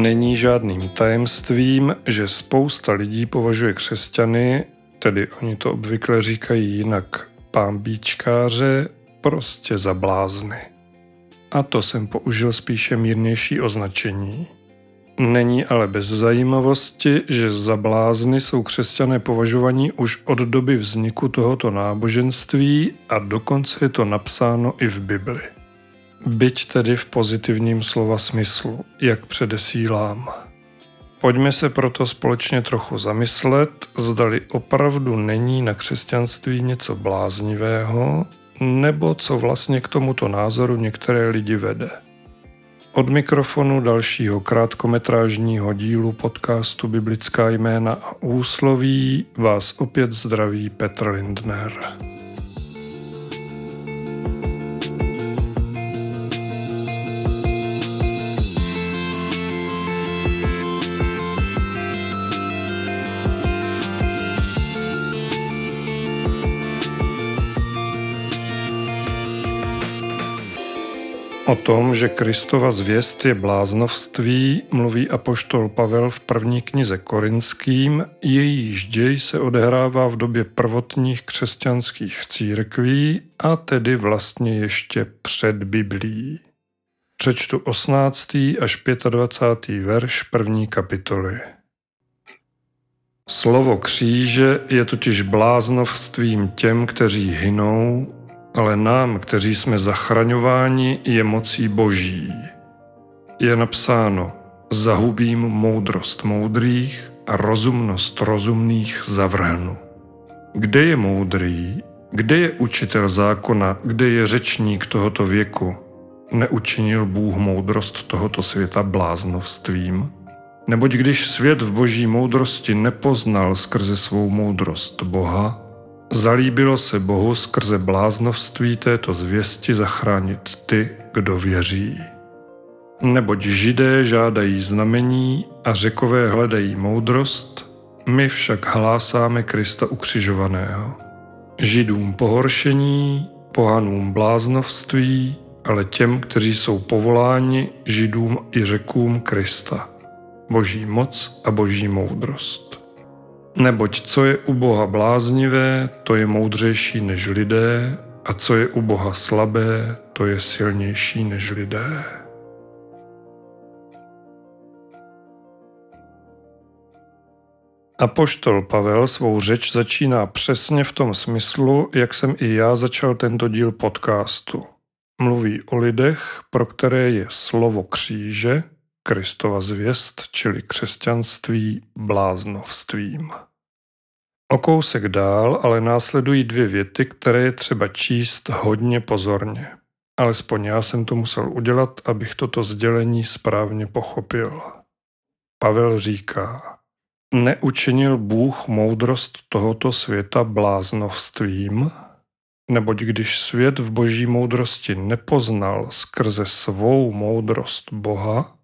Není žádným tajemstvím, že spousta lidí považuje křesťany, tedy oni to obvykle říkají jinak pámbíčkáře, prostě za blázny. A to jsem použil spíše mírnější označení. Není ale bez zajímavosti, že za blázny jsou křesťané považovaní už od doby vzniku tohoto náboženství a dokonce je to napsáno i v Bibli. Byť tedy v pozitivním slova smyslu, jak předesílám. Pojďme se proto společně trochu zamyslet, zdali opravdu není na křesťanství něco bláznivého, nebo co vlastně k tomuto názoru některé lidi vede. Od mikrofonu dalšího krátkometrážního dílu podcastu Biblická jména a úsloví vás opět zdraví Petr Lindner. O tom, že Kristova zvěst je bláznovství, mluví apoštol Pavel v první knize Korinským, jejíž děj se odehrává v době prvotních křesťanských církví a tedy vlastně ještě před Biblí. Přečtu 18. až 25. verš první kapitoly. Slovo kříže je totiž bláznovstvím těm, kteří hynou, ale nám, kteří jsme zachraňováni, je mocí boží. Je napsáno, zahubím moudrost moudrých a rozumnost rozumných zavrhnu. Kde je moudrý, kde je učitel zákona, kde je řečník tohoto věku? Neučinil Bůh moudrost tohoto světa bláznovstvím? Neboť když svět v boží moudrosti nepoznal skrze svou moudrost Boha, Zalíbilo se Bohu skrze bláznovství této zvěsti zachránit ty, kdo věří. Neboť židé žádají znamení a řekové hledají moudrost, my však hlásáme Krista ukřižovaného. Židům pohoršení, pohanům bláznovství, ale těm, kteří jsou povoláni, židům i řekům Krista. Boží moc a boží moudrost. Neboť co je u Boha bláznivé, to je moudřejší než lidé, a co je u Boha slabé, to je silnější než lidé. Apoštol Pavel svou řeč začíná přesně v tom smyslu, jak jsem i já začal tento díl podcastu. Mluví o lidech, pro které je slovo kříže, Kristova zvěst, čili křesťanství, bláznovstvím. O kousek dál ale následují dvě věty, které je třeba číst hodně pozorně. Alespoň já jsem to musel udělat, abych toto sdělení správně pochopil. Pavel říká, neučinil Bůh moudrost tohoto světa bláznovstvím, neboť když svět v boží moudrosti nepoznal skrze svou moudrost Boha,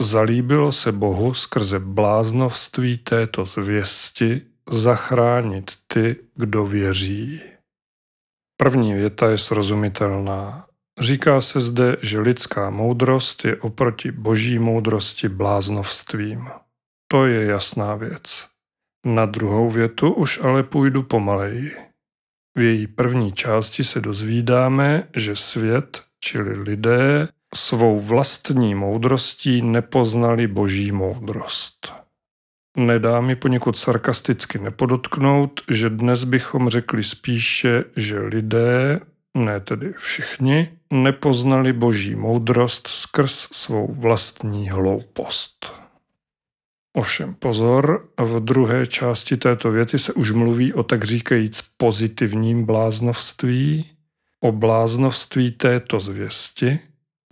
zalíbilo se Bohu skrze bláznovství této zvěsti zachránit ty, kdo věří. První věta je srozumitelná. Říká se zde, že lidská moudrost je oproti boží moudrosti bláznovstvím. To je jasná věc. Na druhou větu už ale půjdu pomaleji. V její první části se dozvídáme, že svět, čili lidé, svou vlastní moudrostí nepoznali boží moudrost. Nedá mi poněkud sarkasticky nepodotknout, že dnes bychom řekli spíše, že lidé, ne tedy všichni, nepoznali boží moudrost skrz svou vlastní hloupost. Ovšem pozor, v druhé části této věty se už mluví o tak říkajíc pozitivním bláznovství, o bláznovství této zvěsti,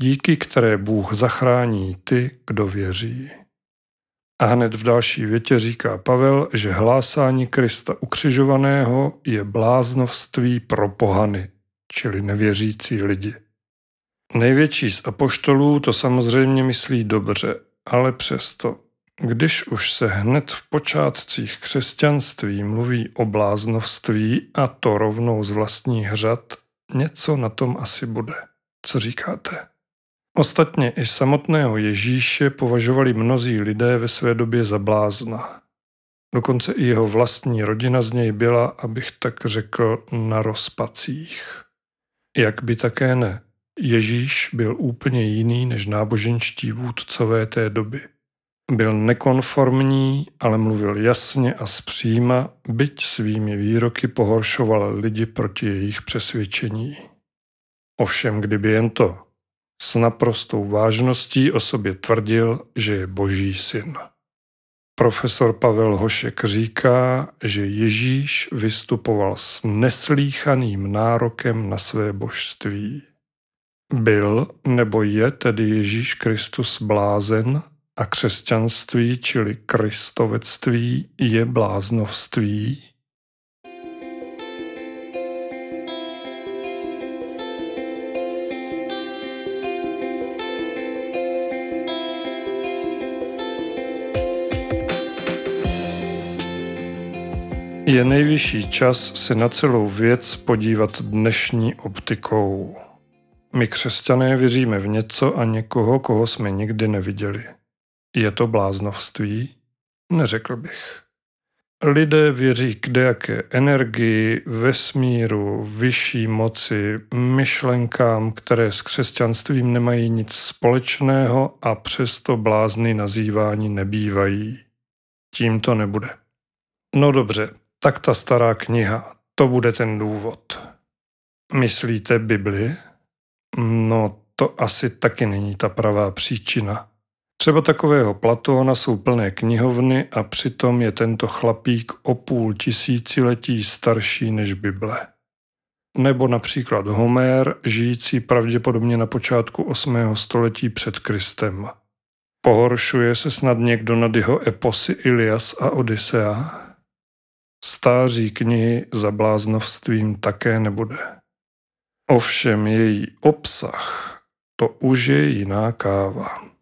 díky které Bůh zachrání ty, kdo věří. A hned v další větě říká Pavel, že hlásání Krista ukřižovaného je bláznovství pro pohany, čili nevěřící lidi. Největší z apoštolů to samozřejmě myslí dobře, ale přesto, když už se hned v počátcích křesťanství mluví o bláznovství a to rovnou z vlastních řad, něco na tom asi bude. Co říkáte? Ostatně i samotného Ježíše považovali mnozí lidé ve své době za blázna. Dokonce i jeho vlastní rodina z něj byla, abych tak řekl, na rozpacích. Jak by také ne. Ježíš byl úplně jiný než náboženští vůdcové té doby. Byl nekonformní, ale mluvil jasně a zpříma, byť svými výroky pohoršoval lidi proti jejich přesvědčení. Ovšem, kdyby jen to, s naprostou vážností o sobě tvrdil, že je boží syn. Profesor Pavel Hošek říká, že Ježíš vystupoval s neslíchaným nárokem na své božství. Byl nebo je tedy Ježíš Kristus blázen a křesťanství, čili kristovectví, je bláznovství? Je nejvyšší čas si na celou věc podívat dnešní optikou. My křesťané věříme v něco a někoho, koho jsme nikdy neviděli. Je to bláznovství? Neřekl bych. Lidé věří k dejaké energii, vesmíru, vyšší moci, myšlenkám, které s křesťanstvím nemají nic společného a přesto blázny nazývání nebývají. Tím to nebude. No dobře, tak ta stará kniha, to bude ten důvod. Myslíte Bibli? No, to asi taky není ta pravá příčina. Třeba takového Platóna jsou plné knihovny a přitom je tento chlapík o půl tisíciletí starší než Bible. Nebo například Homér, žijící pravděpodobně na počátku 8. století před Kristem. Pohoršuje se snad někdo nad jeho eposy Ilias a Odisea? Stáří knihy za bláznovstvím také nebude. Ovšem její obsah, to už je jiná káva.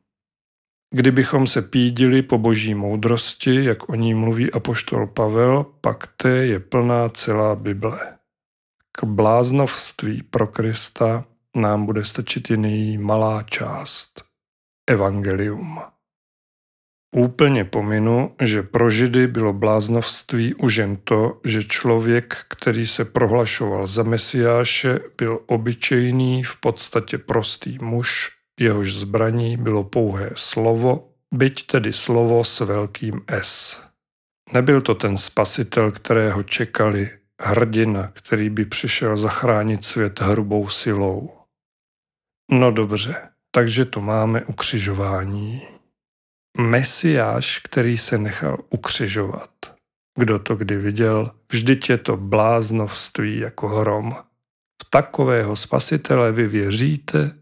Kdybychom se pídili po boží moudrosti, jak o ní mluví apoštol Pavel, pak té je plná celá Bible. K bláznovství pro Krista nám bude stačit jiný malá část. Evangelium. Úplně pominu, že pro Židy bylo bláznovství už jen to, že člověk, který se prohlašoval za mesiáše, byl obyčejný, v podstatě prostý muž, jehož zbraní bylo pouhé slovo, byť tedy slovo s velkým S. Nebyl to ten spasitel, kterého čekali, hrdina, který by přišel zachránit svět hrubou silou. No dobře, takže to máme ukřižování. Mesiáš, který se nechal ukřižovat. Kdo to kdy viděl, vždyť je to bláznovství jako hrom. V takového spasitele vy věříte?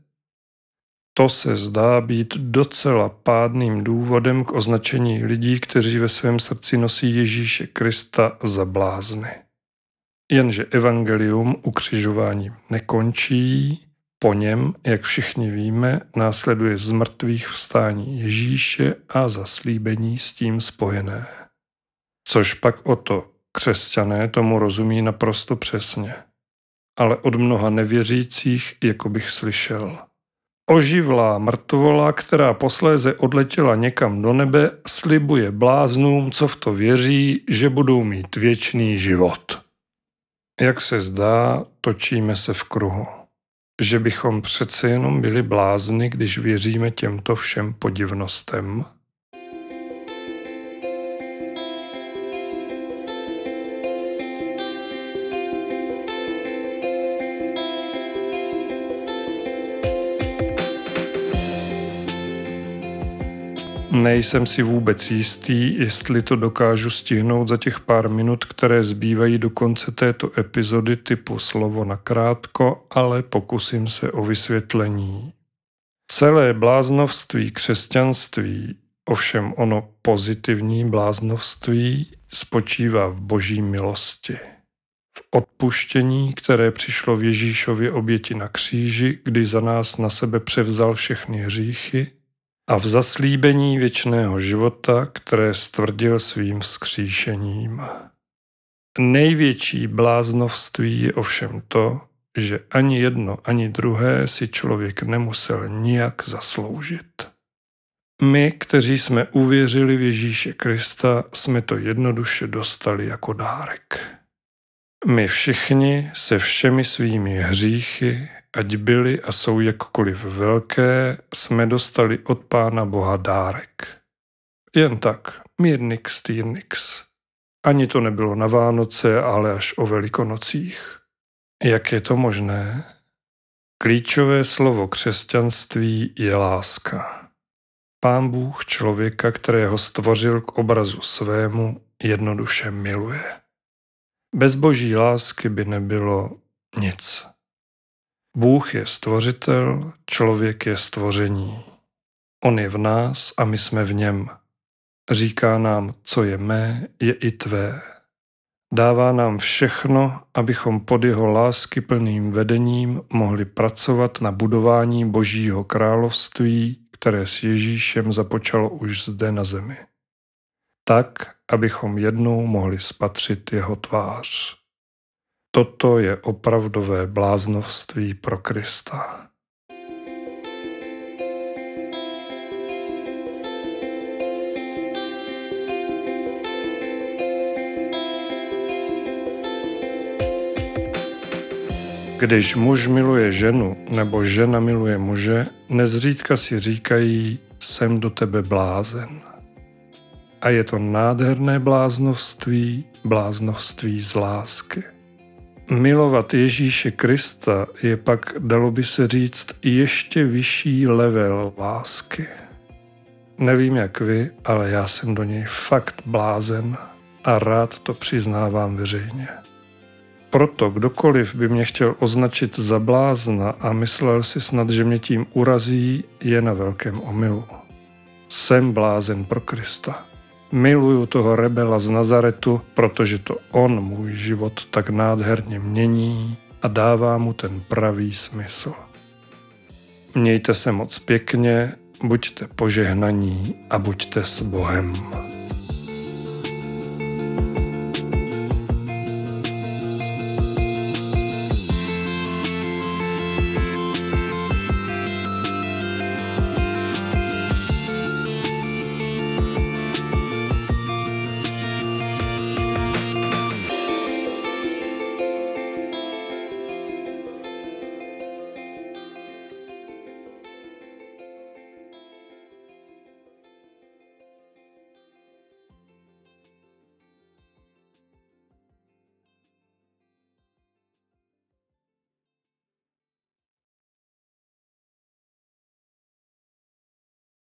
To se zdá být docela pádným důvodem k označení lidí, kteří ve svém srdci nosí Ježíše Krista za blázny. Jenže evangelium ukřižováním nekončí, po něm, jak všichni víme, následuje z mrtvých vstání Ježíše a zaslíbení s tím spojené. Což pak o to křesťané tomu rozumí naprosto přesně. Ale od mnoha nevěřících, jako bych slyšel. Oživlá mrtvola, která posléze odletěla někam do nebe, slibuje bláznům, co v to věří, že budou mít věčný život. Jak se zdá, točíme se v kruhu že bychom přece jenom byli blázni, když věříme těmto všem podivnostem? Nejsem si vůbec jistý, jestli to dokážu stihnout za těch pár minut, které zbývají do konce této epizody typu slovo na krátko, ale pokusím se o vysvětlení. Celé bláznovství křesťanství, ovšem ono pozitivní bláznovství, spočívá v boží milosti. V odpuštění, které přišlo v Ježíšově oběti na kříži, kdy za nás na sebe převzal všechny hříchy, a v zaslíbení věčného života, které stvrdil svým vzkříšením. Největší bláznovství je ovšem to, že ani jedno, ani druhé si člověk nemusel nijak zasloužit. My, kteří jsme uvěřili v Ježíše Krista, jsme to jednoduše dostali jako dárek. My všichni se všemi svými hříchy, ať byly a jsou jakkoliv velké, jsme dostali od Pána Boha dárek. Jen tak, mírnix týrnix. Ani to nebylo na Vánoce, ale až o Velikonocích. Jak je to možné? Klíčové slovo křesťanství je láska. Pán Bůh člověka, kterého stvořil k obrazu svému, jednoduše miluje. Bez boží lásky by nebylo nic. Bůh je stvořitel, člověk je stvoření. On je v nás a my jsme v něm. Říká nám, co je mé, je i tvé. Dává nám všechno, abychom pod jeho lásky plným vedením mohli pracovat na budování Božího království, které s Ježíšem započalo už zde na zemi. Tak, abychom jednou mohli spatřit jeho tvář. Toto je opravdové bláznovství pro Krista. Když muž miluje ženu nebo žena miluje muže, nezřídka si říkají, jsem do tebe blázen. A je to nádherné bláznovství, bláznovství z lásky. Milovat Ježíše Krista je pak, dalo by se říct, ještě vyšší level lásky. Nevím jak vy, ale já jsem do něj fakt blázen a rád to přiznávám veřejně. Proto kdokoliv by mě chtěl označit za blázna a myslel si snad, že mě tím urazí, je na velkém omylu. Jsem blázen pro Krista. Miluju toho rebela z Nazaretu, protože to on můj život tak nádherně mění a dává mu ten pravý smysl. Mějte se moc pěkně, buďte požehnaní a buďte s Bohem.